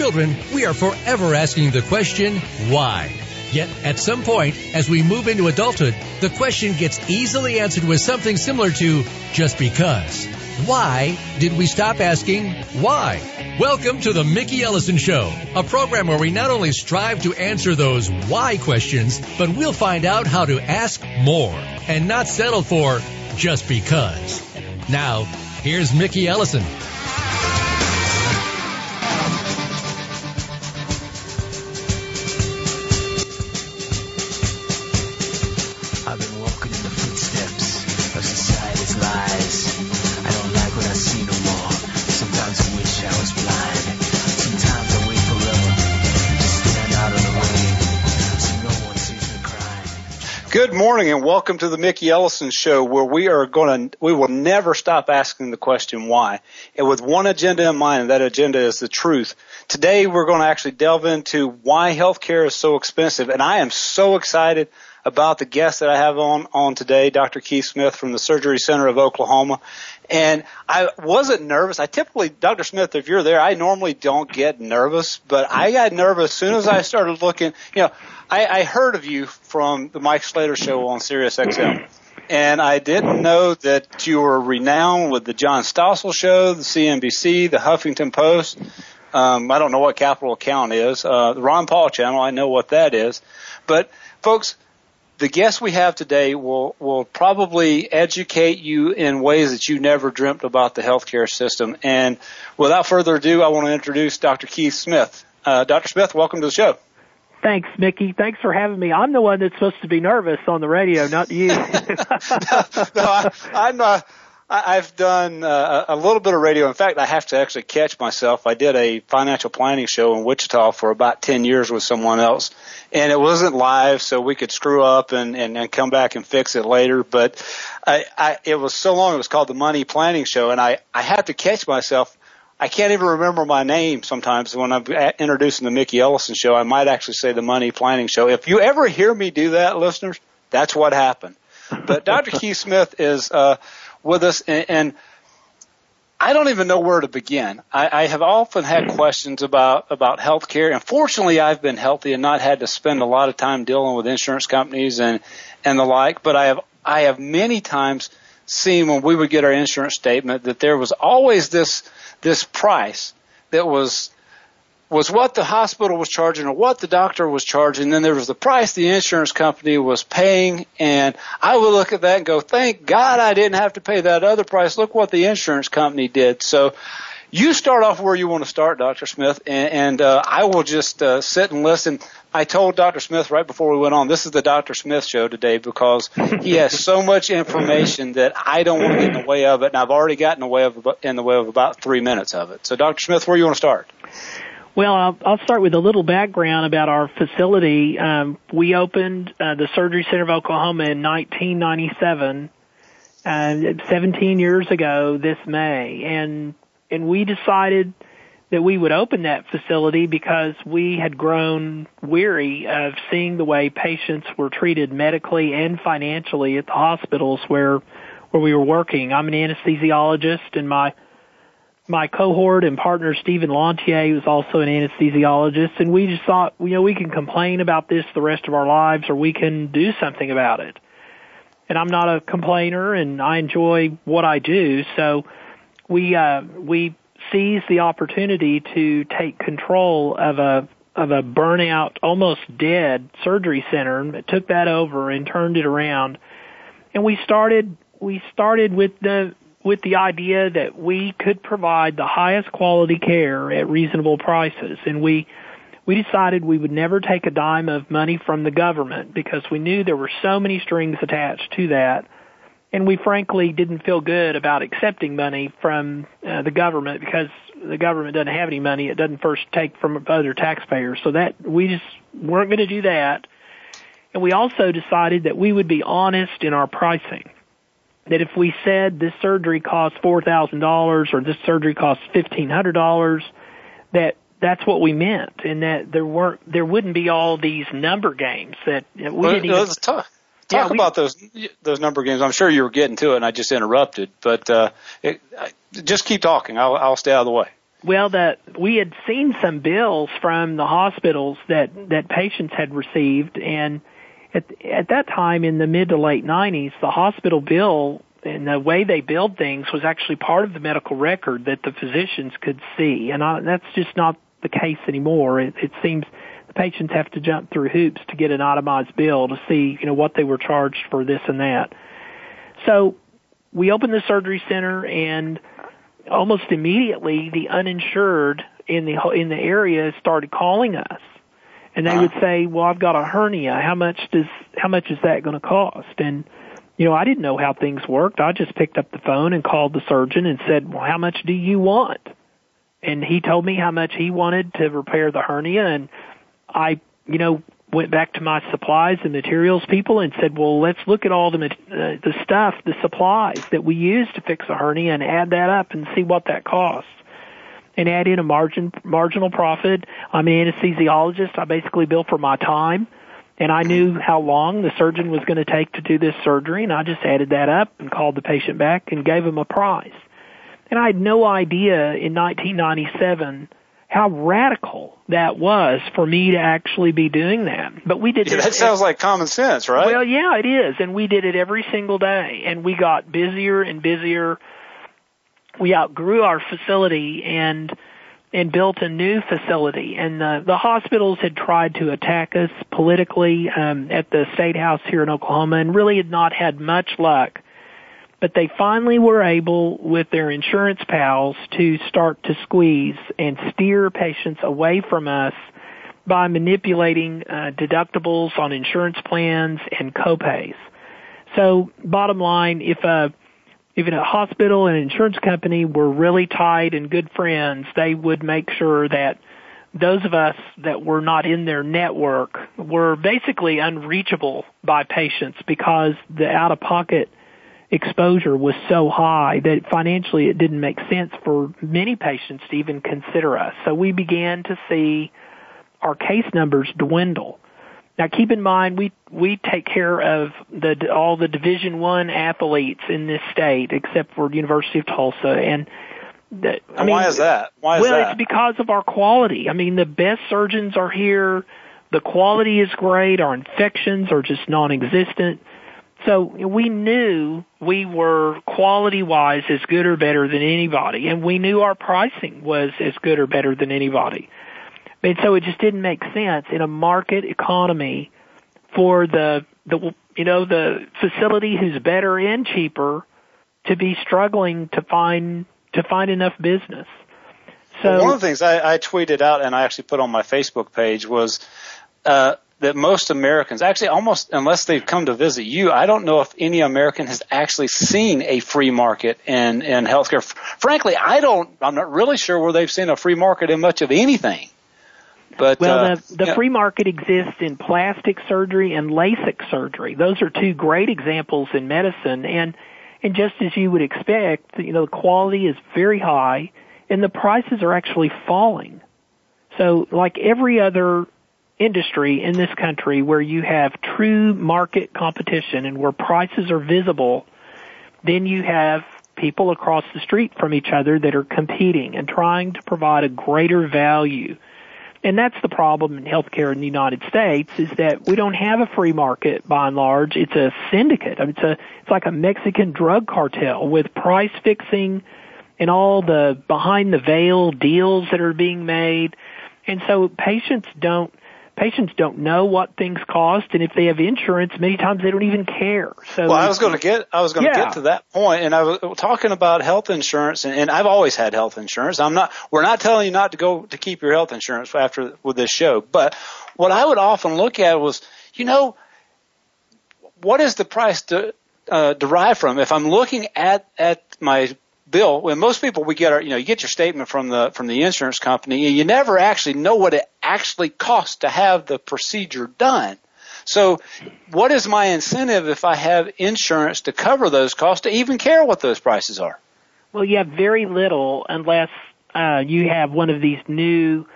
children, we are forever asking the question, why? Yet, at some point, as we move into adulthood, the question gets easily answered with something similar to just because. Why did we stop asking why? Welcome to the Mickey Ellison Show, a program where we not only strive to answer those why questions, but we'll find out how to ask more and not settle for just because. Now, here's Mickey Ellison. Morning and welcome to the Mickey Ellison show where we are going to, we will never stop asking the question why. And with one agenda in mind, and that agenda is the truth. Today we're going to actually delve into why healthcare is so expensive. And I am so excited about the guest that I have on, on today, Dr. Keith Smith from the Surgery Center of Oklahoma. And I wasn't nervous. I typically, Dr. Smith, if you're there, I normally don't get nervous, but I got nervous as soon as I started looking, you know, I, I heard of you from the Mike Slater show on Sirius XM. And I didn't know that you were renowned with the John Stossel show, the CNBC, the Huffington Post. Um, I don't know what Capital Account is. Uh, the Ron Paul channel, I know what that is. But folks, the guest we have today will, will probably educate you in ways that you never dreamt about the healthcare system. And without further ado, I want to introduce Dr. Keith Smith. Uh, Dr. Smith, welcome to the show. Thanks, Mickey. Thanks for having me. I'm the one that's supposed to be nervous on the radio, not you. no, no I, I'm not. I've done uh, a little bit of radio. In fact, I have to actually catch myself. I did a financial planning show in Wichita for about 10 years with someone else. And it wasn't live, so we could screw up and, and, and come back and fix it later. But I, I, it was so long, it was called the Money Planning Show. And I, I had to catch myself I can't even remember my name sometimes when I'm introducing the Mickey Ellison show. I might actually say the Money Planning Show. If you ever hear me do that, listeners, that's what happened. But Dr. Keith Smith is uh, with us, and, and I don't even know where to begin. I, I have often had questions about about healthcare, and fortunately, I've been healthy and not had to spend a lot of time dealing with insurance companies and and the like. But I have I have many times seen when we would get our insurance statement that there was always this this price that was was what the hospital was charging or what the doctor was charging. Then there was the price the insurance company was paying. And I would look at that and go, thank God I didn't have to pay that other price. Look what the insurance company did. So you start off where you want to start, Dr. Smith, and, and uh, I will just uh, sit and listen. I told Dr. Smith right before we went on, this is the Dr. Smith show today because he has so much information that I don't want to get in the way of it, and I've already gotten in the way of in the way of about three minutes of it. So, Dr. Smith, where do you want to start? Well, I'll, I'll start with a little background about our facility. Um, we opened uh, the Surgery Center of Oklahoma in 1997, uh, 17 years ago this May, and and we decided that we would open that facility because we had grown weary of seeing the way patients were treated medically and financially at the hospitals where where we were working. I'm an anesthesiologist and my my cohort and partner Stephen Lantier was also an anesthesiologist and we just thought, you know, we can complain about this the rest of our lives or we can do something about it. And I'm not a complainer and I enjoy what I do, so we uh, we seized the opportunity to take control of a of a burnout, almost dead surgery center. And took that over and turned it around, and we started we started with the with the idea that we could provide the highest quality care at reasonable prices, and we we decided we would never take a dime of money from the government because we knew there were so many strings attached to that and we frankly didn't feel good about accepting money from uh, the government because the government doesn't have any money. It doesn't first take from other taxpayers. So that we just weren't going to do that. And we also decided that we would be honest in our pricing. That if we said this surgery costs four thousand dollars or this surgery costs fifteen hundred dollars, that that's what we meant, and that there weren't there wouldn't be all these number games that we well, didn't. Even, tough Talk yeah, we, about those those number games. I'm sure you were getting to it, and I just interrupted. But uh, it, I, just keep talking. I'll, I'll stay out of the way. Well, that we had seen some bills from the hospitals that that patients had received, and at at that time in the mid to late 90s, the hospital bill and the way they billed things was actually part of the medical record that the physicians could see, and I, that's just not the case anymore. It, it seems patients have to jump through hoops to get an itemized bill to see, you know, what they were charged for this and that. So we opened the surgery center and almost immediately the uninsured in the in the area started calling us. And they would uh-huh. say well i've got a hernia. How much does how much is that going to cost? And you know i didn't know how things worked. I just picked up the phone and called the surgeon and said well how much do you want? And he told me how much he wanted to repair the hernia and i you know went back to my supplies and materials people and said, well, let's look at all the uh, the stuff, the supplies that we use to fix a hernia and add that up and see what that costs. And add in a margin marginal profit. I'm an anesthesiologist. I basically bill for my time. And I knew how long the surgeon was going to take to do this surgery, and I just added that up and called the patient back and gave him a price. And I had no idea in 1997 how radical that was for me to actually be doing that. But we did yeah, it. That sounds like common sense, right? Well, yeah, it is. And we did it every single day. And we got busier and busier. We outgrew our facility and and built a new facility. And the, the hospitals had tried to attack us politically um, at the state house here in Oklahoma and really had not had much luck but they finally were able with their insurance pals to start to squeeze and steer patients away from us by manipulating uh, deductibles on insurance plans and copays. So bottom line, if a if a hospital and insurance company were really tight and good friends, they would make sure that those of us that were not in their network were basically unreachable by patients because the out of pocket exposure was so high that financially it didn't make sense for many patients to even consider us. So we began to see our case numbers dwindle. Now keep in mind we we take care of the all the division 1 athletes in this state except for University of Tulsa and the, I mean, why is that? Why is well, that? it's because of our quality. I mean, the best surgeons are here. The quality is great. Our infections are just non-existent. So we knew we were quality wise as good or better than anybody, and we knew our pricing was as good or better than anybody. And so it just didn't make sense in a market economy for the the you know the facility who's better and cheaper to be struggling to find to find enough business. So well, one of the things I, I tweeted out and I actually put on my Facebook page was uh, that most Americans, actually almost unless they've come to visit you, I don't know if any American has actually seen a free market in, in healthcare. Frankly, I don't, I'm not really sure where they've seen a free market in much of anything. But, well, uh, the, the free market exists in plastic surgery and LASIK surgery. Those are two great examples in medicine. And, and just as you would expect, you know, the quality is very high and the prices are actually falling. So like every other industry in this country where you have true market competition and where prices are visible, then you have people across the street from each other that are competing and trying to provide a greater value. And that's the problem in healthcare in the United States is that we don't have a free market by and large. It's a syndicate. I mean, it's a it's like a Mexican drug cartel with price fixing and all the behind the veil deals that are being made. And so patients don't patients don't know what things cost, and if they have insurance, many times they don't even care. So, well, I was going to get, I was going to yeah. get to that point, and I was talking about health insurance, and, and I've always had health insurance. I'm not, we're not telling you not to go to keep your health insurance after with this show, but what I would often look at was, you know, what is the price to, uh, derived from? If I'm looking at at my bill, when most people we get our, you know, you get your statement from the from the insurance company, and you never actually know what it actually costs to have the procedure done. So, what is my incentive if I have insurance to cover those costs to even care what those prices are? Well, you have very little unless uh, you have one of these new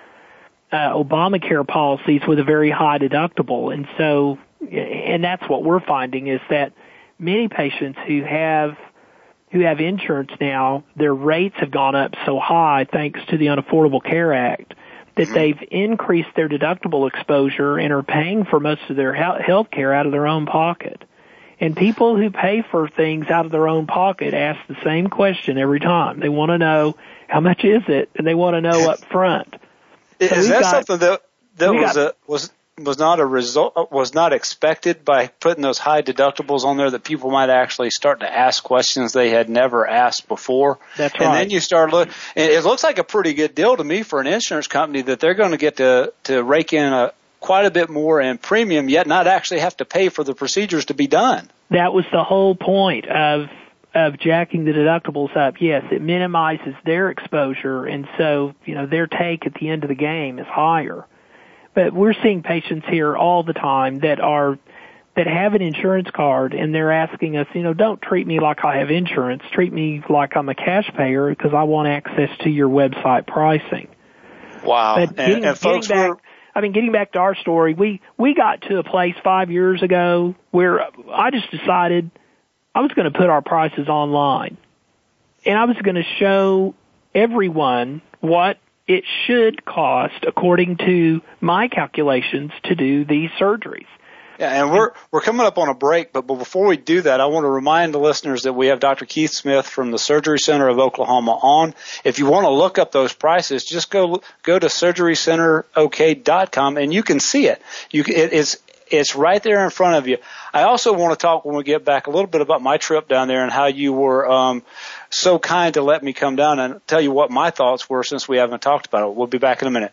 uh, Obamacare policies with a very high deductible, and so, and that's what we're finding is that many patients who have who have insurance now, their rates have gone up so high thanks to the Unaffordable Care Act that Mm-hmm. they've increased their deductible exposure and are paying for most of their health care out of their own pocket. And people who pay for things out of their own pocket ask the same question every time. They want to know how much is it, and they want to know up front. Is that got- something that that was got- a was was not a result was not expected by putting those high deductibles on there that people might actually start to ask questions they had never asked before. That's and right. And then you start look. and It looks like a pretty good deal to me for an insurance company that they're going to get to to rake in a quite a bit more in premium, yet not actually have to pay for the procedures to be done. That was the whole point of of jacking the deductibles up. Yes, it minimizes their exposure, and so you know their take at the end of the game is higher. But we're seeing patients here all the time that are that have an insurance card and they're asking us, you know, don't treat me like I have insurance. Treat me like I'm a cash payer because I want access to your website pricing. Wow! But and, getting, and folks getting back, I mean, getting back to our story, we we got to a place five years ago where I just decided I was going to put our prices online, and I was going to show everyone what it should cost according to my calculations to do these surgeries. Yeah, and we're we're coming up on a break, but, but before we do that, I want to remind the listeners that we have Dr. Keith Smith from the Surgery Center of Oklahoma on. If you want to look up those prices, just go go to surgerycenterok.com and you can see it. You it is it's right there in front of you. I also want to talk when we get back a little bit about my trip down there and how you were um, so kind to let me come down and tell you what my thoughts were since we haven't talked about it. We'll be back in a minute.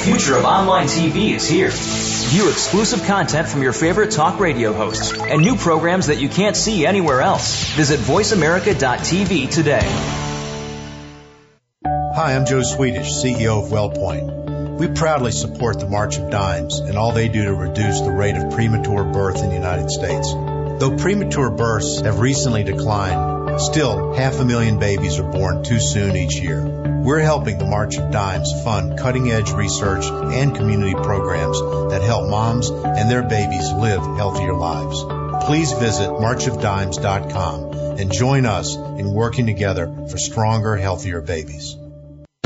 Future of online TV is here. View exclusive content from your favorite talk radio hosts and new programs that you can't see anywhere else. Visit VoiceAmerica.tv today. Hi, I'm Joe Swedish, CEO of WellPoint. We proudly support the March of Dimes and all they do to reduce the rate of premature birth in the United States. Though premature births have recently declined, still half a million babies are born too soon each year. We're helping the March of Dimes fund cutting edge research and community programs that help moms and their babies live healthier lives. Please visit marchofdimes.com and join us in working together for stronger, healthier babies.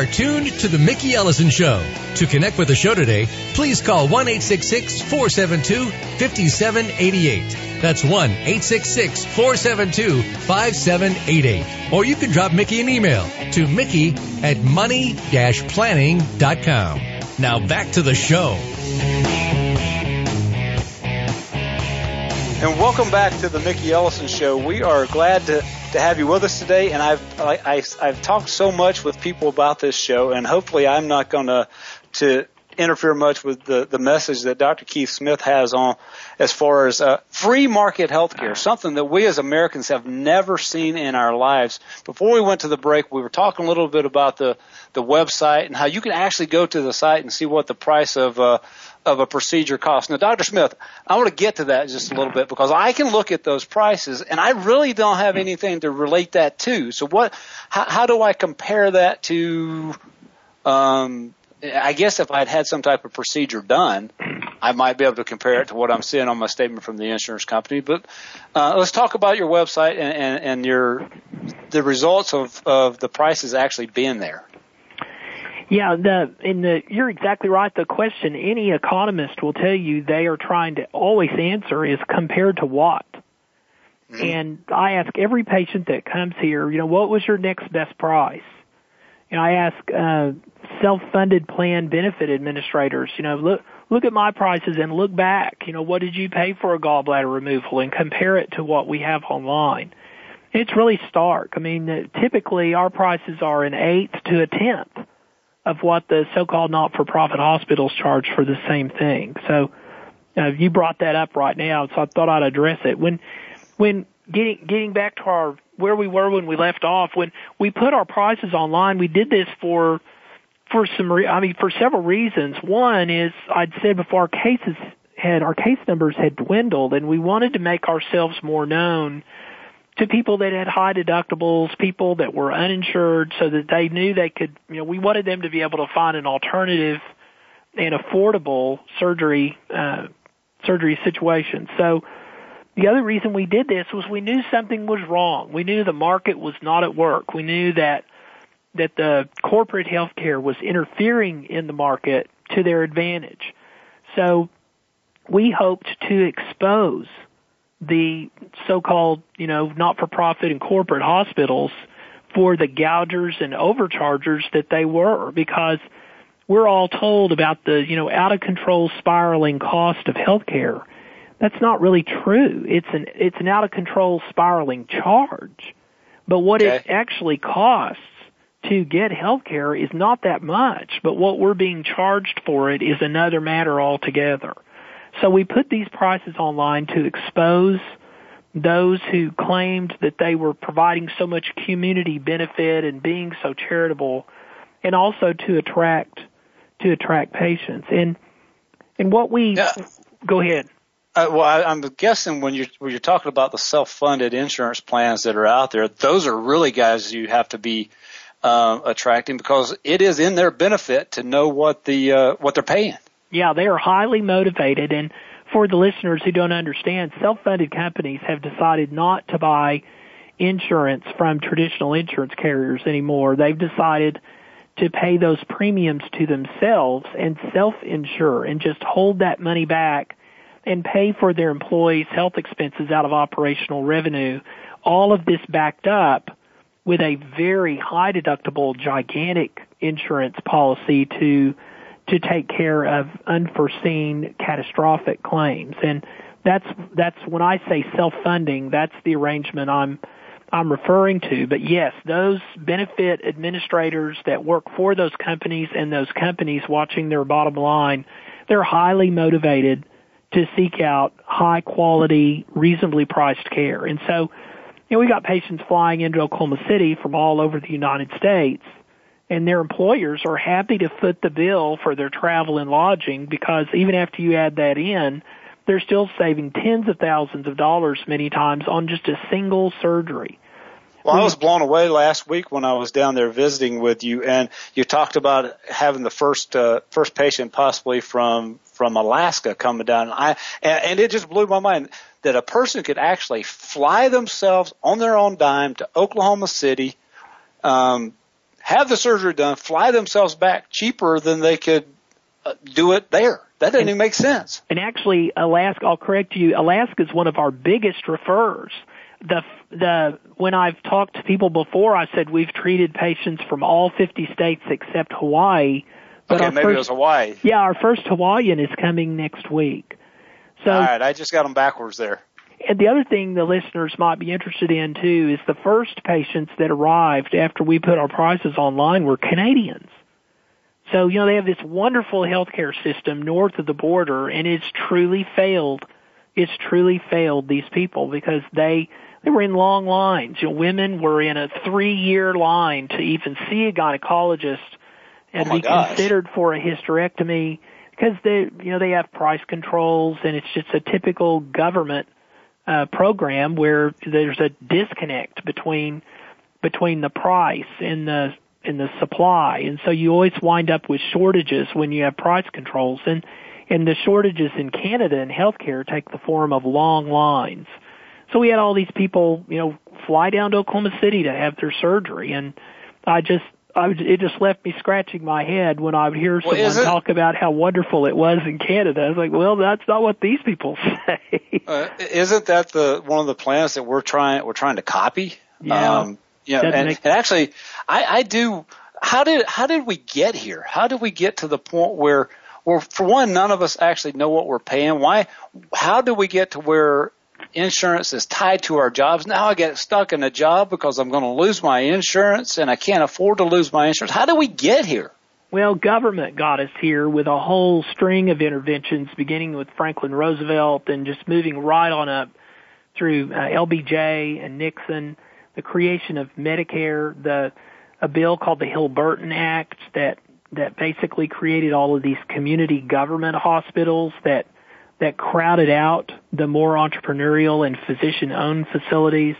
Are tuned to The Mickey Ellison Show. To connect with the show today, please call 1 472 5788. That's 1 472 5788. Or you can drop Mickey an email to Mickey at money planning.com. Now back to the show. And welcome back to the Mickey Ellison Show. We are glad to, to have you with us today. And I've I, I've talked so much with people about this show, and hopefully I'm not going to to interfere much with the the message that Dr. Keith Smith has on as far as uh, free market healthcare, something that we as Americans have never seen in our lives. Before we went to the break, we were talking a little bit about the the website and how you can actually go to the site and see what the price of uh, of a procedure cost. Now, Dr. Smith, I want to get to that just a little bit because I can look at those prices and I really don't have anything to relate that to. So what, how, how do I compare that to, um, I guess if I'd had some type of procedure done, I might be able to compare it to what I'm seeing on my statement from the insurance company. But uh, let's talk about your website and, and, and your the results of, of the prices actually being there. Yeah, the in the you're exactly right. The question any economist will tell you they are trying to always answer is compared to what. Mm-hmm. And I ask every patient that comes here, you know, what was your next best price? And I ask uh, self-funded plan benefit administrators, you know, look look at my prices and look back. You know, what did you pay for a gallbladder removal and compare it to what we have online. It's really stark. I mean, typically our prices are an eighth to a tenth of what the so-called not-for-profit hospitals charge for the same thing. So uh, you brought that up right now, so I thought I'd address it. When when getting getting back to our where we were when we left off, when we put our prices online, we did this for for some re- I mean for several reasons. One is I'd said before our cases had our case numbers had dwindled and we wanted to make ourselves more known to people that had high deductibles, people that were uninsured, so that they knew they could, you know, we wanted them to be able to find an alternative and affordable surgery, uh, surgery situation. So the other reason we did this was we knew something was wrong. We knew the market was not at work. We knew that, that the corporate healthcare was interfering in the market to their advantage. So we hoped to expose the so-called, you know, not-for-profit and corporate hospitals for the gougers and overchargers that they were because we're all told about the, you know, out of control spiraling cost of healthcare. That's not really true. It's an it's an out of control spiraling charge. But what okay. it actually costs to get healthcare is not that much, but what we're being charged for it is another matter altogether. So we put these prices online to expose those who claimed that they were providing so much community benefit and being so charitable and also to attract to attract patients and and what we yeah. go ahead uh, well, I, I'm guessing when you're when you're talking about the self-funded insurance plans that are out there, those are really guys you have to be uh, attracting because it is in their benefit to know what the uh, what they're paying. Yeah, they are highly motivated. And for the listeners who don't understand, self-funded companies have decided not to buy insurance from traditional insurance carriers anymore. They've decided to pay those premiums to themselves and self-insure and just hold that money back and pay for their employees' health expenses out of operational revenue. All of this backed up with a very high deductible, gigantic insurance policy to to take care of unforeseen catastrophic claims. And that's that's when I say self-funding, that's the arrangement I'm I'm referring to. But yes, those benefit administrators that work for those companies and those companies watching their bottom line, they're highly motivated to seek out high quality, reasonably priced care. And so, you know, we got patients flying into Oklahoma City from all over the United States and their employers are happy to foot the bill for their travel and lodging because even after you add that in, they're still saving tens of thousands of dollars many times on just a single surgery. Well, I was blown away last week when I was down there visiting with you, and you talked about having the first uh, first patient possibly from from Alaska coming down. And I and, and it just blew my mind that a person could actually fly themselves on their own dime to Oklahoma City, um, have the surgery done, fly themselves back cheaper than they could uh, do it there. That doesn't and, even make sense. And actually, Alaska, I'll correct you. Alaska is one of our biggest referrers. The the when I've talked to people before, I said we've treated patients from all 50 states except Hawaii. But okay, maybe first, it was Hawaii. Yeah, our first Hawaiian is coming next week. So, all right, I just got them backwards there. And the other thing the listeners might be interested in too is the first patients that arrived after we put our prices online were Canadians. So, you know, they have this wonderful healthcare system north of the border and it's truly failed. It's truly failed these people because they, they were in long lines. You know, women were in a three year line to even see a gynecologist and oh be gosh. considered for a hysterectomy because they, you know, they have price controls and it's just a typical government uh, program where there's a disconnect between between the price and the and the supply, and so you always wind up with shortages when you have price controls. And and the shortages in Canada in healthcare take the form of long lines. So we had all these people, you know, fly down to Oklahoma City to have their surgery, and I just I it just left me scratching my head when I would hear someone well, talk about how wonderful it was in Canada. I was like, well, that's not what these people say. uh, isn't that the one of the plans that we're trying we're trying to copy? Yeah. Um, yeah, and, make- and actually, I, I do. How did how did we get here? How did we get to the point where, well, for one, none of us actually know what we're paying. Why? How did we get to where insurance is tied to our jobs. Now I get stuck in a job because I'm going to lose my insurance and I can't afford to lose my insurance. How do we get here? Well, government got us here with a whole string of interventions, beginning with Franklin Roosevelt and just moving right on up through uh, LBJ and Nixon, the creation of Medicare, the a bill called the Hill-Burton Act that that basically created all of these community government hospitals that that crowded out the more entrepreneurial and physician-owned facilities.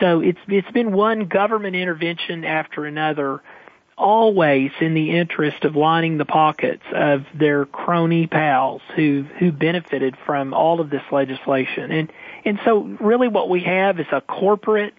So it's it's been one government intervention after another, always in the interest of lining the pockets of their crony pals who who benefited from all of this legislation. And and so really what we have is a corporate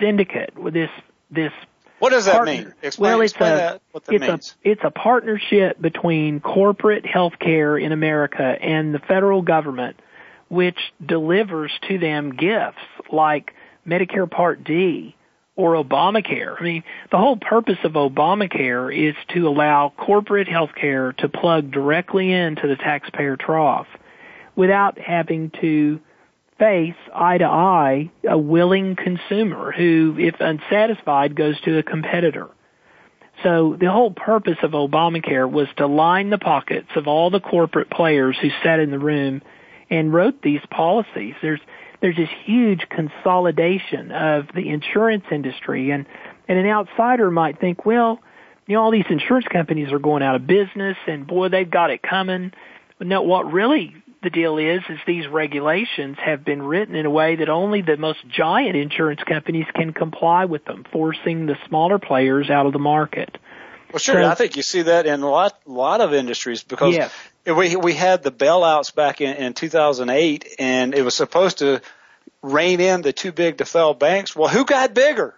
syndicate with this this what does that partner. mean? Explain, well, it's explain a, that, what that it's means. A, it's a partnership between corporate healthcare in America and the federal government, which delivers to them gifts like Medicare Part D or Obamacare. I mean, the whole purpose of Obamacare is to allow corporate healthcare to plug directly into the taxpayer trough without having to face eye to eye a willing consumer who, if unsatisfied, goes to a competitor. So the whole purpose of Obamacare was to line the pockets of all the corporate players who sat in the room and wrote these policies. There's there's this huge consolidation of the insurance industry and and an outsider might think, well, you know, all these insurance companies are going out of business and boy, they've got it coming. But no, what really the deal is, is these regulations have been written in a way that only the most giant insurance companies can comply with them, forcing the smaller players out of the market. Well, sure. So, I think you see that in a lot, lot of industries because yes. we we had the bailouts back in, in 2008, and it was supposed to rein in the too big to fail banks. Well, who got bigger?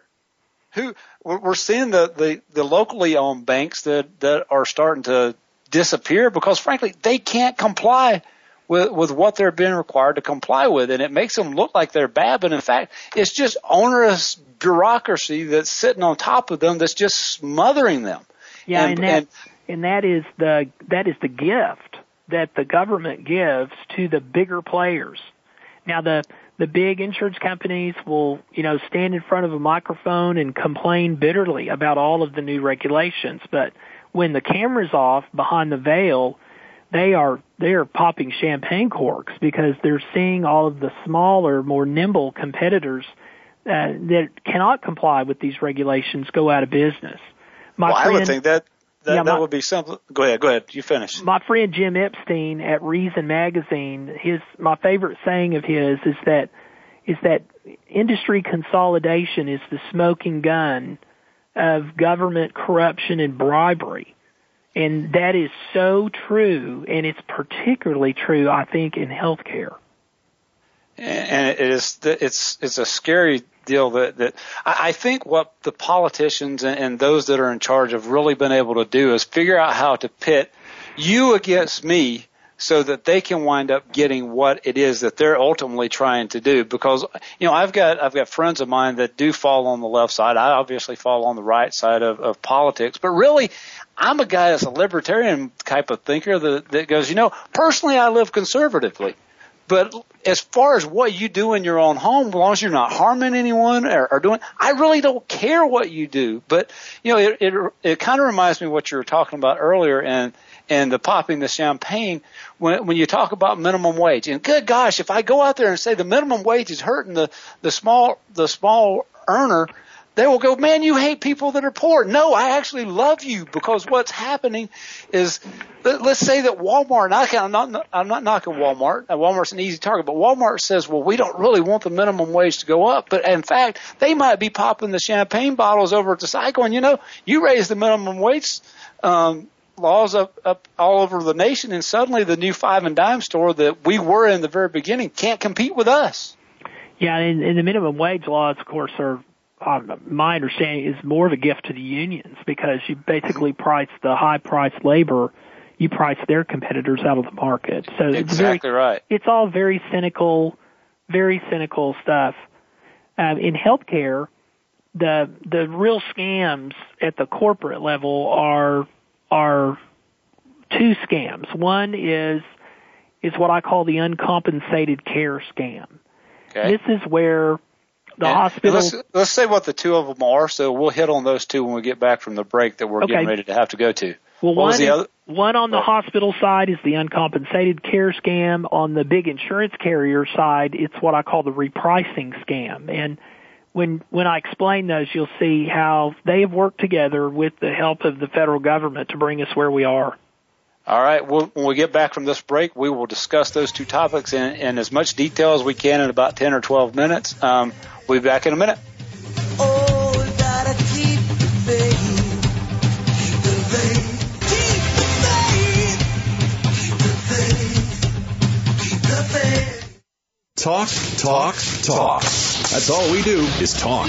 Who we're seeing the, the, the locally owned banks that that are starting to disappear because frankly they can't comply with, with what they're being required to comply with. And it makes them look like they're bad, but in fact, it's just onerous bureaucracy that's sitting on top of them that's just smothering them. Yeah, and, and that, and, and that is the, that is the gift that the government gives to the bigger players. Now the, the big insurance companies will, you know, stand in front of a microphone and complain bitterly about all of the new regulations, but when the camera's off behind the veil, they are they are popping champagne corks because they're seeing all of the smaller, more nimble competitors uh, that cannot comply with these regulations go out of business. My well, friend, I would think that that, yeah, that my, would be something. Go ahead, go ahead. You finish. My friend Jim Epstein at Reason Magazine, his my favorite saying of his is that is that industry consolidation is the smoking gun of government corruption and bribery. And that is so true, and it's particularly true, I think, in healthcare. And it is, it's, it's a scary deal that that I, think what the politicians and, and those that are in charge have really been able to do is figure out how to pit you against me so that they can wind up getting what it is that they're ultimately trying to do. Because you know, I've got I've got friends of mine that do fall on the left side. I obviously fall on the right side of, of politics, but really, I'm a guy that's a libertarian type of thinker that, that goes, you know, personally, I live conservatively. But as far as what you do in your own home, as long as you're not harming anyone or, or doing, I really don't care what you do. But you know, it it, it kind of reminds me of what you were talking about earlier, and and the popping the champagne when when you talk about minimum wage. And good gosh, if I go out there and say the minimum wage is hurting the the small the small earner, they will go, man, you hate people that are poor. No, I actually love you because what's happening is, let, us say that Walmart, I I'm not, I'm not knocking Walmart. Walmart's an easy target, but Walmart says, well, we don't really want the minimum wage to go up. But in fact, they might be popping the champagne bottles over at the cycle. And you know, you raise the minimum wage, um, laws up, up all over the nation and suddenly the new five and dime store that we were in the very beginning can't compete with us. Yeah, and, and the minimum wage laws, of course, are um, my understanding is more of a gift to the unions because you basically price the high priced labor, you price their competitors out of the market. So exactly it's very, right. It's all very cynical, very cynical stuff. Um, in healthcare, the the real scams at the corporate level are are two scams. One is is what I call the uncompensated care scam. Okay. This is where the and hospital. Let's, let's say what the two of them are. So we'll hit on those two when we get back from the break that we're Okay. getting ready to have to go to. Well, What one, the is- other? one on the hospital side is the uncompensated care scam. On the big insurance carrier side, it's what I call the repricing scam. And when when I explain those, you'll see how they have worked together with the help of the federal government to bring us where we are. All right. Well, when we get back from this break, we will discuss those two topics in, in as much detail as we can in about 10 or 12 minutes. Um, we'll be back in a minute. Talk, talk, talk. That's all we do is talk.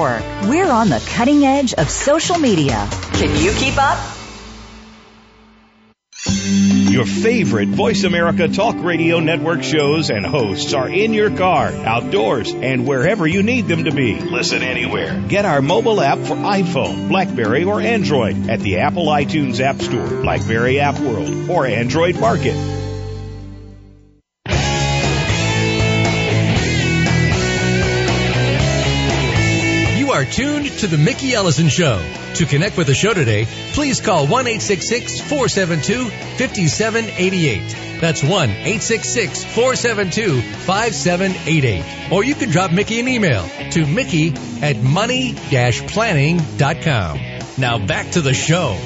Network. We're on the cutting edge of social media. Can you keep up? Your favorite Voice America Talk Radio Network shows and hosts are in your car, outdoors, and wherever you need them to be. Listen anywhere. Get our mobile app for iPhone, Blackberry, or Android at the Apple iTunes App Store, Blackberry App World, or Android Market. Are tuned to The Mickey Ellison Show. To connect with the show today, please call 1 472 5788. That's 1 472 5788. Or you can drop Mickey an email to Mickey at money planning.com. Now back to the show.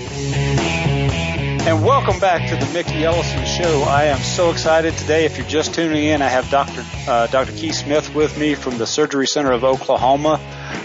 And welcome back to the Mickey Ellison Show. I am so excited today. If you're just tuning in, I have Dr. Uh, Dr. Keith Smith with me from the Surgery Center of Oklahoma.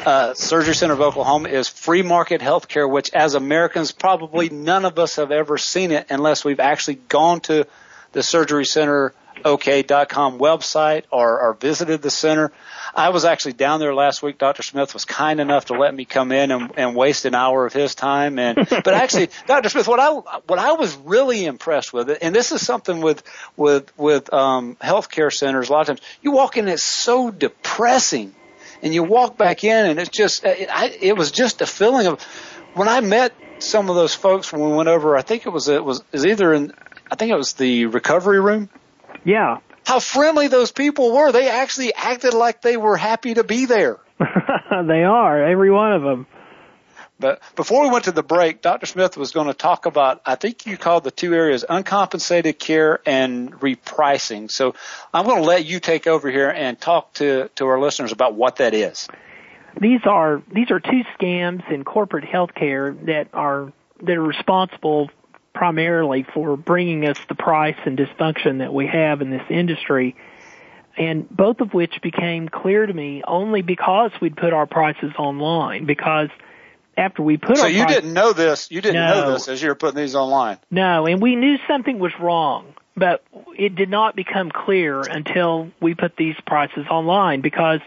Uh, Surgery Center of Oklahoma is free market healthcare, which as Americans, probably none of us have ever seen it unless we've actually gone to the Surgery Center OK.com website or, or visited the center. I was actually down there last week. Dr. Smith was kind enough to let me come in and, and waste an hour of his time. And but actually, Dr. Smith, what I what I was really impressed with, and this is something with with with um, healthcare centers. A lot of times, you walk in, it's so depressing, and you walk back in, and it's just uh, it, I, it was just a feeling of when I met some of those folks when we went over. I think it was it was, it was either in I think it was the recovery room. Yeah how friendly those people were. They actually acted like they were happy to be there. they are, every one of them. But before we went to the break, Dr. Smith was going to talk about, I think you called the two areas uncompensated care and repricing. So I'm going to let you take over here and talk to, to our listeners about what that is. These are, these are two scams in corporate healthcare that are, that are responsible primarily for bringing us the price and dysfunction that we have in this industry. And both of which became clear to me only because we'd put our prices online. Because after we put so you price, didn't know this. You didn't no, know this as you were putting these online. No, and we knew something was wrong, but it did not become clear until we put these prices online. Because,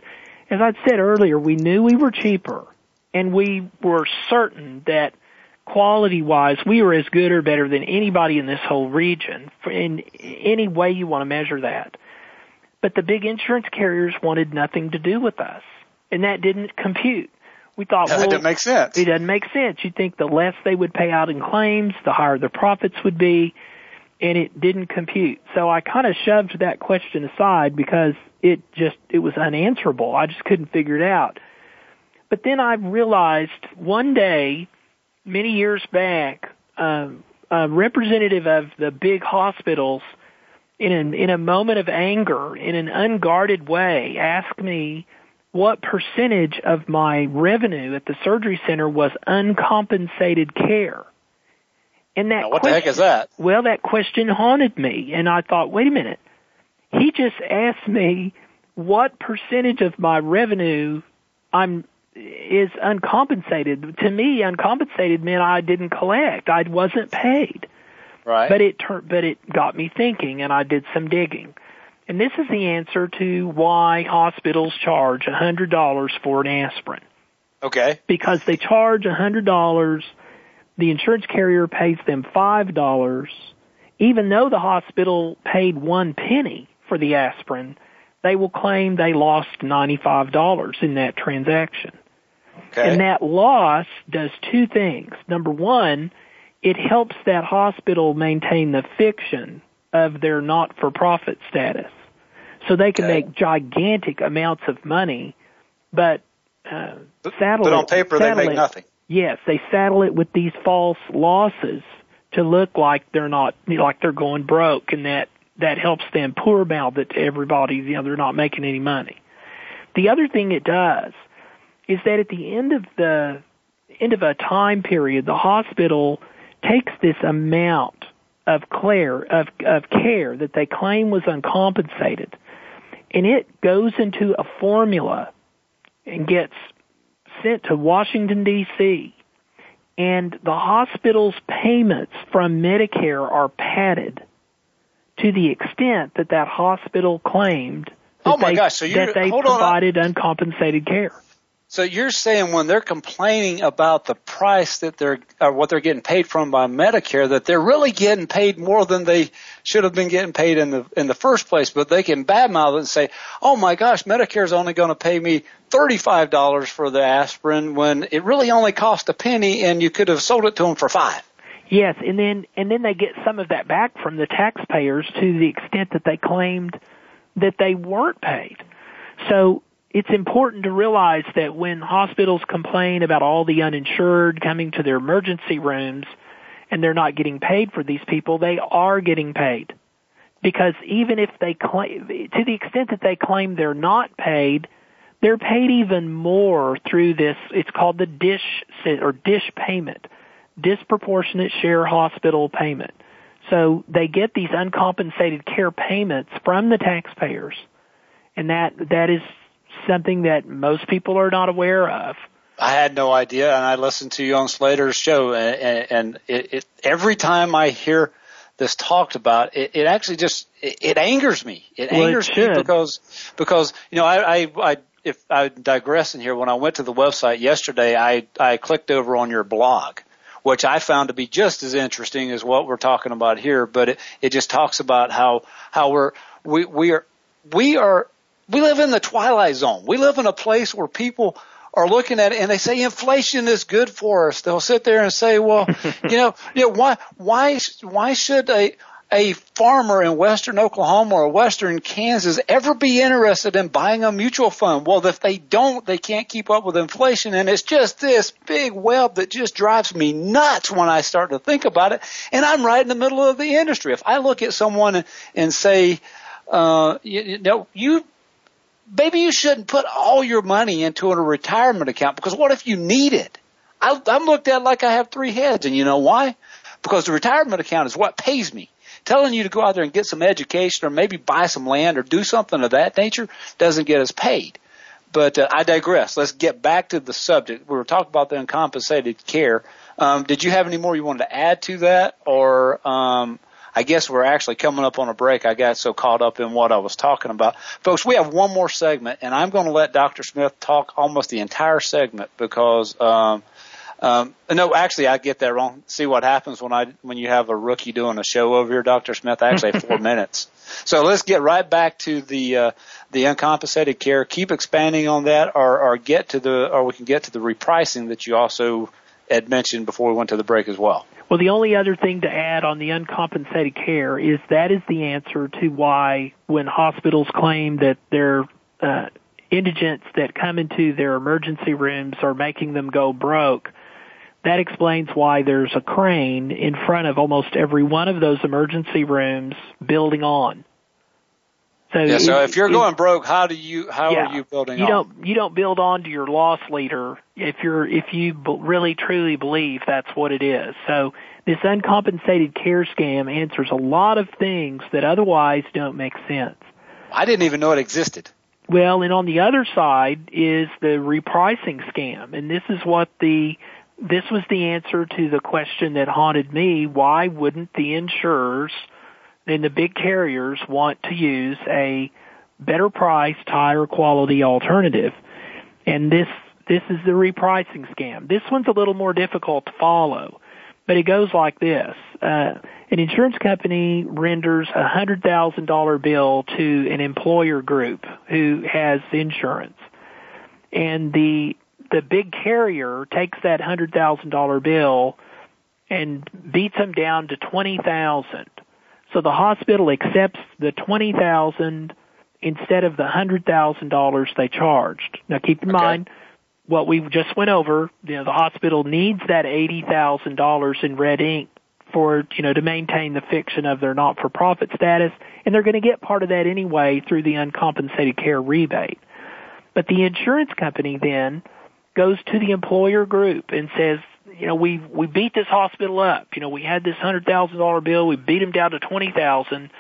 as I said earlier, we knew we were cheaper, and we were certain that quality wise, we were as good or better than anybody in this whole region in any way you want to measure that. But the big insurance carriers wanted nothing to do with us, and that didn't compute. We thought, that well, doesn't make sense. It doesn't make sense. You'd think the less they would pay out in claims, the higher the profits would be, and it didn't compute. So I kind of shoved that question aside because it just it was unanswerable. I just couldn't figure it out. But then I realized one day many years back, um, a representative of the big hospitals, in an, in a moment of anger, in an unguarded way, asked me what percentage of my revenue at the surgery center was uncompensated care. And that now, what question, the heck is that? Well, that question haunted me, and I thought, wait a minute. He just asked me what percentage of my revenue I'm is uncompensated. To me, uncompensated meant I didn't collect. I wasn't paid. Right. But it turned, but it got me thinking, and I did some digging. And this is the answer to why hospitals charge a hundred dollars for an aspirin. Okay. Because they charge a hundred dollars, the insurance carrier pays them five dollars, even though the hospital paid one penny for the aspirin. They will claim they lost $95 in that transaction. Okay. And that loss does two things. Number one, it helps that hospital maintain the fiction of their not-for-profit status. So they can okay. make gigantic amounts of money, but uh, saddle but on paper they make it, nothing. Yes, they saddle it with these false losses to look like they're not like they're going broke, and that that helps them poor mouth it to everybody. You know, they're not making any money. The other thing it does is that at the end of the end of a time period, the hospital takes this amount of care of of care that they claim was uncompensated, and it goes into a formula and gets sent to Washington D.C. And the hospital's payments from Medicare are padded to the extent that that hospital claimed that oh my they, gosh, so that they provided uncompensated care. So you're saying when they're complaining about the price that they're or what they're getting paid from by Medicare that they're really getting paid more than they should have been getting paid in the in the first place, but they can badmouth it and say, "Oh my gosh, Medicare's only going to pay me thirty-five dollars for the aspirin when it really only cost a penny, and you could have sold it to them for five. Yes, and then and then they get some of that back from the taxpayers to the extent that they claimed that they weren't paid. So it's important to realize that when hospitals complain about all the uninsured coming to their emergency rooms and they're not getting paid for these people, they are getting paid. Because even if they claim, to the extent that they claim they're not paid, they're paid even more through this, it's called the DISH, or DISH payment, disproportionate share hospital payment. So they get these uncompensated care payments from the taxpayers. And that, that is something that most people are not aware of. I had no idea, and I listened to you on Slater's show, and, and it, it, every time I hear this talked about, it, it actually just it, it angers me. It well, angers me because because you know I, I I if I digress in here, when I went to the website yesterday, I I clicked over on your blog, which I found to be just as interesting as what we're talking about here. But it it just talks about how how we're we we are we are we live in the twilight zone. We live in a place where people are looking at it and they say inflation is good for us. They'll sit there and say, well, you know, you know, why, why, why should a, a farmer in western Oklahoma or western Kansas ever be interested in buying a mutual fund? Well, if they don't, they can't keep up with inflation. And it's just this big web that just drives me nuts when I start to think about it. And I'm right in the middle of the industry. If I look at someone and, say, uh, you, you know, you maybe you shouldn't put all your money into a retirement account because what if you need it? I, I'm looked at like I have three heads, and you know why? Because the retirement account is what pays me. Telling you to go out there and get some education or maybe buy some land or do something of that nature doesn't get us paid. But uh, I digress. Let's get back to the subject. We were talking about the uncompensated care. Um, did you have any more you wanted to add to that, or um, I guess we're actually coming up on a break. I got so caught up in what I was talking about. Folks, we have one more segment and I'm going to let Dr. Smith talk almost the entire segment because, um, um, no, actually, I get that wrong. See what happens when I when you have a rookie doing a show over here, Doctor Smith. I actually have four minutes. So let's get right back to the uh, the uncompensated care. Keep expanding on that, or or get to the or we can get to the repricing that you also had mentioned before we went to the break as well. Well, the only other thing to add on the uncompensated care is that is the answer to why when hospitals claim that their uh, indigents that come into their emergency rooms are making them go broke, that explains why there's a crane in front of almost every one of those emergency rooms building on. So, yeah, so if you're going broke, how do you how yeah, are you building? On? You on? don't you don't build on to your loss leader if you're if you really truly believe that's what it is. So this uncompensated care scam answers a lot of things that otherwise don't make sense. I didn't even know it existed. Well, and on the other side is the repricing scam, and this is what the this was the answer to the question that haunted me. Why wouldn't the insurers and the big carriers want to use a better priced, higher quality alternative? And this this is the repricing scam. This one's a little more difficult to follow, but it goes like this. Uh, an insurance company renders a hundred thousand dollar bill to an employer group who has insurance, and the the big carrier takes that hundred thousand dollar bill and beats them down to twenty thousand. So the hospital accepts the twenty thousand instead of the hundred thousand dollars they charged. Now keep in okay. mind what we just went over. You know, the hospital needs that eighty thousand dollars in red ink for you know to maintain the fiction of their not-for-profit status, and they're going to get part of that anyway through the uncompensated care rebate. But the insurance company then goes to the employer group and says, you know, we we beat this hospital up. You know, we had this hundred thousand dollar bill, we beat them down to twenty thousand,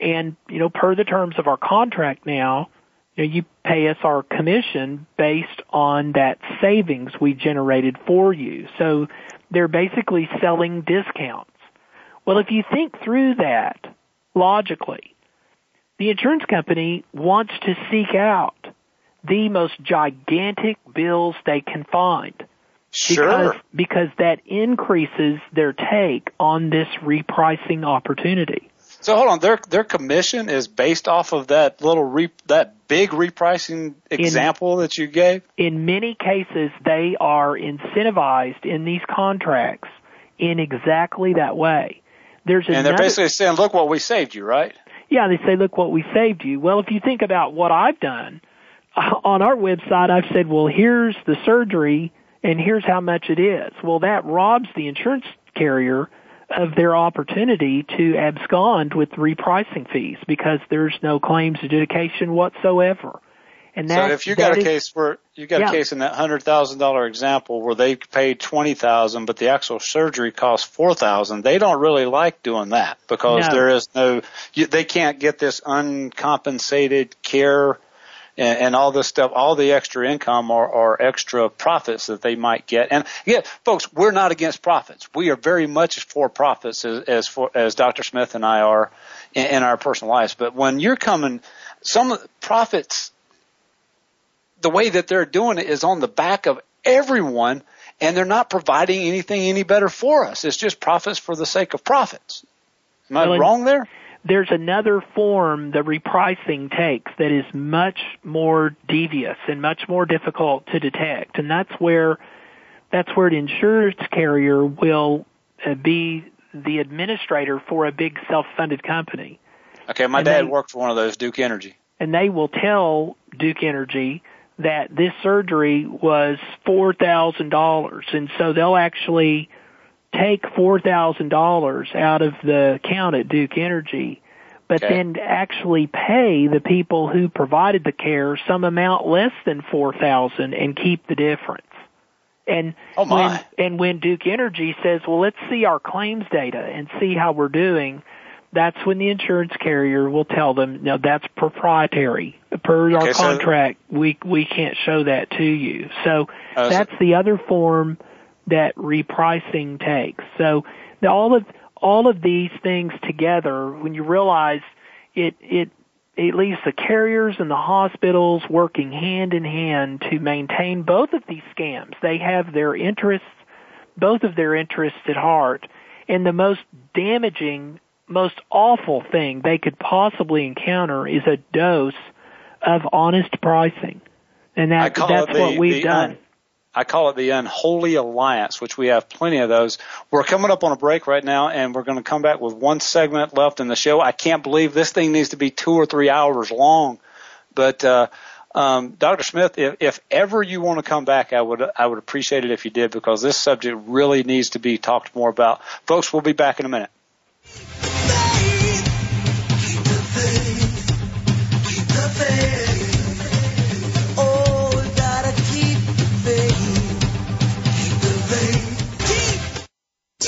and you know, per the terms of our contract now, you know, you pay us our commission based on that savings we generated for you. So they're basically selling discounts. Well, if you think through that logically, the insurance company wants to seek out the most gigantic bills they can find. Sure. Because, because that increases their take on this repricing opportunity. So hold on, their their commission is based off of that little re, that big repricing example in, that you gave. In many cases, they are incentivized in these contracts in exactly that way. There's and another, they're basically saying, "Look what we saved you," right? Yeah, they say, "Look what we saved you." Well, if you think about what I've done, uh, on our website, I've said, well, here's the surgery and here's how much it is. Well, that robs the insurance carrier of their opportunity to abscond with repricing fees because there's no claims adjudication whatsoever. And that, so if you got a is, case where you got yeah. a case in that hundred thousand dollar example where they paid twenty thousand, but the actual surgery cost four thousand, they don't really like doing that because no. there is no, you, they can't get this uncompensated care and, and all this stuff, all the extra income or, or extra profits that they might get. And again, folks, we're not against profits. We are very much for profits as as, for, as Dr. Smith and I are in, in our personal lives. But when you're coming, some profits the way that they're doing it is on the back of everyone and they're not providing anything any better for us. It's just profits for the sake of profits. Am I wrong there? There's another form the repricing takes that is much more devious and much more difficult to detect, and that's where that's where an insurance carrier will uh, be the administrator for a big self-funded company. Okay, my and dad they, worked for one of those, Duke Energy. And they will tell Duke Energy that this surgery was four thousand dollars, and so they'll actually take four thousand dollars out of the account at Duke Energy, but okay. then actually pay the people who provided the care some amount less than four thousand and keep the difference. And oh when and when Duke Energy says, "Well, let's see our claims data and see how we're doing," that's when the insurance carrier will tell them, "No, that's proprietary per our contract. So, we we can't show that to you." So uh, that's the other form that repricing takes. So all of all of these things together, when you realize it it it leaves the carriers and the hospitals working hand in hand to maintain both of these scams. They have their interests, both of their interests at heart. And the most damaging most awful thing they could possibly encounter is a dose of honest pricing. And that, that's the, what we've done. I call it the unholy alliance, which we have plenty of those. We're coming up on a break right now, and we're going to come back with one segment left in the show. I can't believe this thing needs to be two or three hours long, but uh, um, Dr. Smith, if, if ever you want to come back, I would I would appreciate it if you did because this subject really needs to be talked more about. Folks, we'll be back in a minute.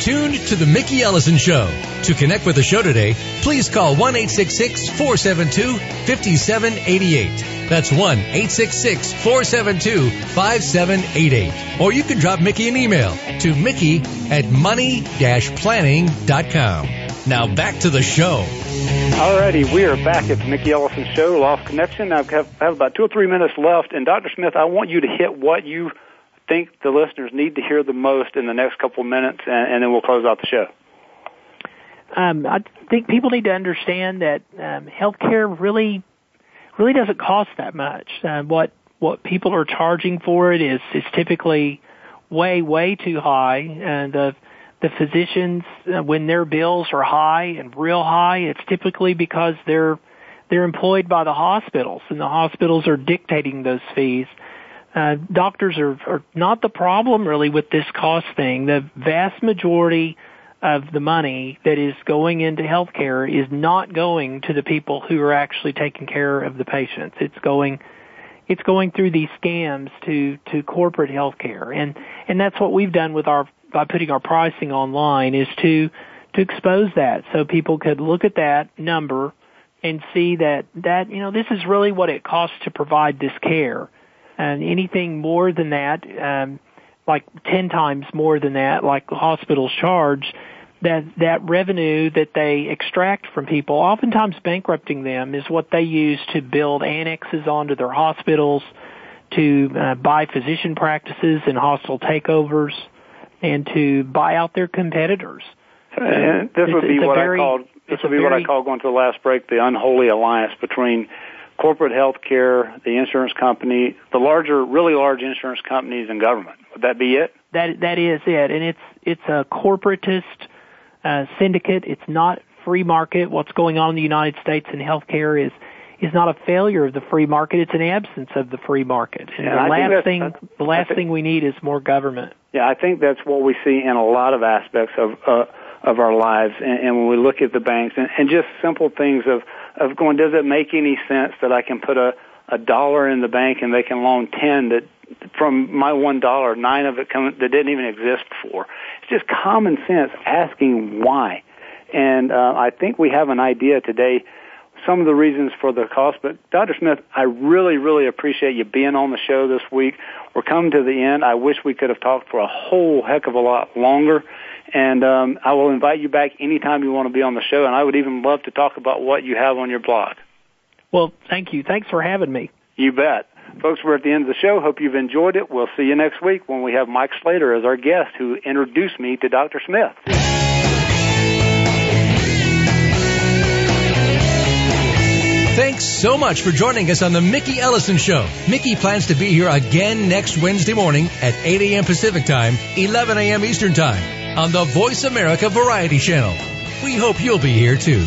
Tuned to The Mickey Ellison Show. To connect with the show today, please call 1 472 5788. That's 1 866 472 5788. Or you can drop Mickey an email to Mickey at money planning.com. Now back to the show. Alrighty, we are back at the Mickey Ellison Show, Lost Connection. I have, have about two or three minutes left, and Dr. Smith, I want you to hit what you think the listeners need to hear the most in the next couple minutes, and, and then we'll close out the show? Um, I think people need to understand that um, healthcare really, really doesn't cost that much. Uh, what what people are charging for it is is typically way way too high, and the the physicians uh, when their bills are high and real high, it's typically because they're they're employed by the hospitals, and the hospitals are dictating those fees. Uh, doctors are, are not the problem really with this cost thing. The vast majority of the money that is going into healthcare is not going to the people who are actually taking care of the patients. It's going it's going through these scams to to corporate healthcare, and and that's what we've done with our by putting our pricing online is to to expose that so people could look at that number and see that that you know this is really what it costs to provide this care, and anything more than that, um, like ten times more than that, like hospitals charge, that that revenue that they extract from people, oftentimes bankrupting them, is what they use to build annexes onto their hospitals, to uh, buy physician practices and hostile takeovers, and to buy out their competitors. And this would be what very, I called this would be very, what I call going to the last break the unholy alliance between corporate health care, the insurance company, the larger, really large insurance companies, and government. Would that be it? That that is it, and it's it's a corporatist uh, syndicate. It's not free market. What's going on in the United States in healthcare is is not a failure of the free market. It's an absence of the free market. And yeah, the last thing, the last thing we need is more government. Yeah, I think that's what we see in a lot of aspects of uh, of our lives. And, and when we look at the banks and, and just simple things of of going, does it make any sense that I can put a a dollar in the bank and they can loan ten that from my one dollar, nine of it come that didn't even exist before. It's just common sense asking why. And uh, I think we have an idea today some of the reasons for the cost. But Dr. Smith, I really, really appreciate you being on the show this week. We're coming to the end. I wish we could have talked for a whole heck of a lot longer. And um, I will invite you back anytime you want to be on the show. And I would even love to talk about what you have on your blog. Well, thank you. Thanks for having me. You bet. Folks, we're at the end of the show. Hope you've enjoyed it. We'll see you next week when we have Mike Slater as our guest who introduced me to Dr. Smith. Thanks so much for joining us on the Mickey Ellison Show. Mickey plans to be here again next Wednesday morning at 8 a.m. Pacific Time, 11 a.m. Eastern Time on the Voice America Variety Channel. We hope you'll be here too.